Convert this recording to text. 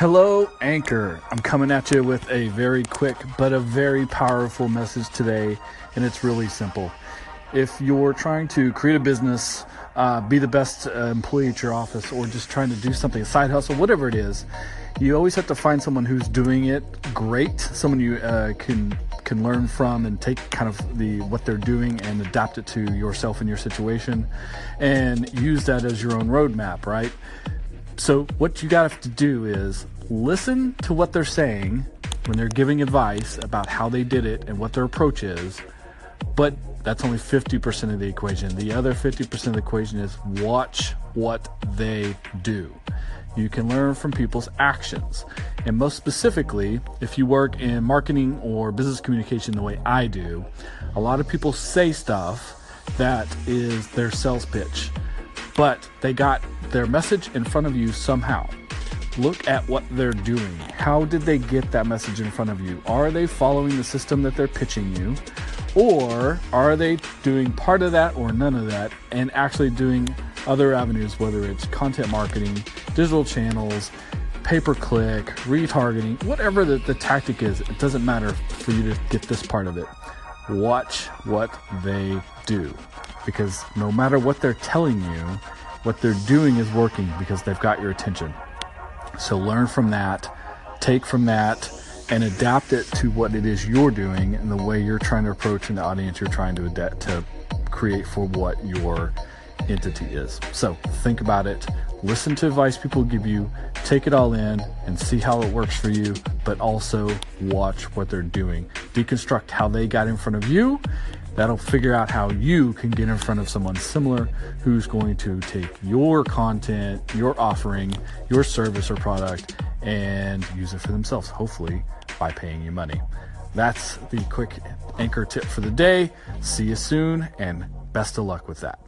Hello, Anchor. I'm coming at you with a very quick but a very powerful message today, and it's really simple. If you're trying to create a business, uh, be the best uh, employee at your office, or just trying to do something, a side hustle, whatever it is, you always have to find someone who's doing it great, someone you uh, can can learn from and take kind of the what they're doing and adapt it to yourself and your situation, and use that as your own roadmap, right? So, what you got to do is listen to what they're saying when they're giving advice about how they did it and what their approach is. But that's only 50% of the equation. The other 50% of the equation is watch what they do. You can learn from people's actions. And most specifically, if you work in marketing or business communication the way I do, a lot of people say stuff that is their sales pitch but they got their message in front of you somehow. Look at what they're doing. How did they get that message in front of you? Are they following the system that they're pitching you? Or are they doing part of that or none of that and actually doing other avenues, whether it's content marketing, digital channels, pay per click, retargeting, whatever the, the tactic is, it doesn't matter for you to get this part of it. Watch what they do because no matter what they're telling you, what they're doing is working because they've got your attention. So learn from that, take from that, and adapt it to what it is you're doing and the way you're trying to approach an audience you're trying to adapt to create for what your entity is. So think about it, listen to advice people give you, take it all in and see how it works for you, but also watch what they're doing. Deconstruct how they got in front of you That'll figure out how you can get in front of someone similar who's going to take your content, your offering, your service or product, and use it for themselves, hopefully by paying you money. That's the quick anchor tip for the day. See you soon, and best of luck with that.